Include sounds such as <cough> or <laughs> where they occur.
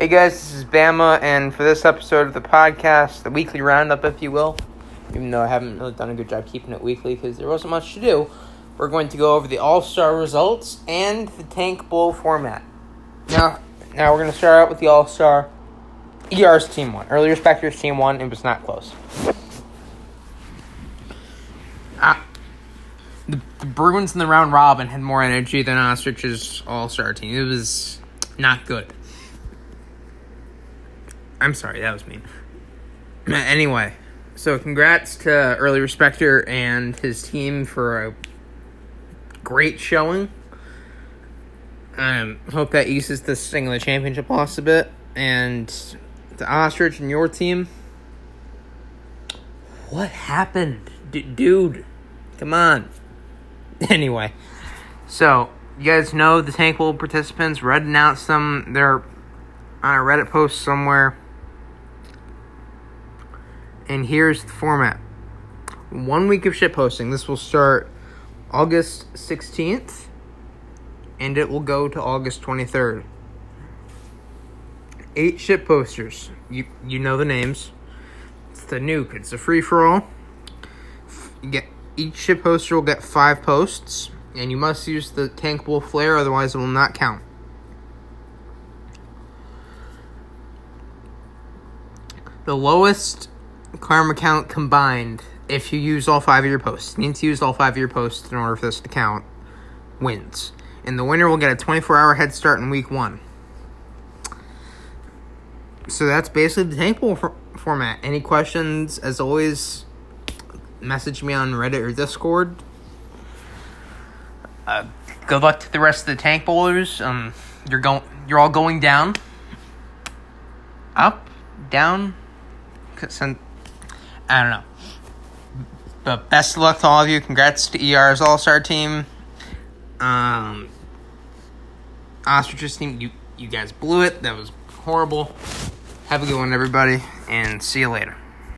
Hey guys, this is Bama, and for this episode of the podcast, the weekly roundup, if you will, even though I haven't really done a good job keeping it weekly because there wasn't much to do, we're going to go over the All Star results and the Tank Bowl format. Now, now we're going to start out with the All Star. ER's team won. Early Respecters team won. It was not close. Ah, the, the Bruins in the round robin had more energy than Ostrich's All Star team. It was not good. I'm sorry, that was mean. <clears throat> Anyway, so congrats to Early Respecter and his team for a great showing. Um, hope that eases this thing of the championship loss a bit. And the Ostrich and your team. What happened? D- dude, come on. <laughs> Anyway, so you guys know the Tank Bowl participants. Red announced them. They're on a Reddit post somewhere. And here's the format one week of shit posting. This will start August 16th and it will go to August 23rd. Eight shit posters. You you know the names. It's the nuke. It's a free for all. Get each ship poster will get five posts, and you must use the tank bowl flair, otherwise it will not count. The lowest karma count combined, if you use all five of your posts, you need to use all five of your posts in order for this to count, wins. And the winner will get a 24 hour head start in week one. So that's basically the tank for- format. Any questions, as always, message me on Reddit or Discord. Uh, good luck to the rest of the tank bowlers. Um, you're going, you're all going down, up, down. I don't know. But best of luck to all of you. Congrats to ER's All Star team. Um, Ostrich's team, you you guys blew it. That was horrible. Have a good one, everybody, and see you later.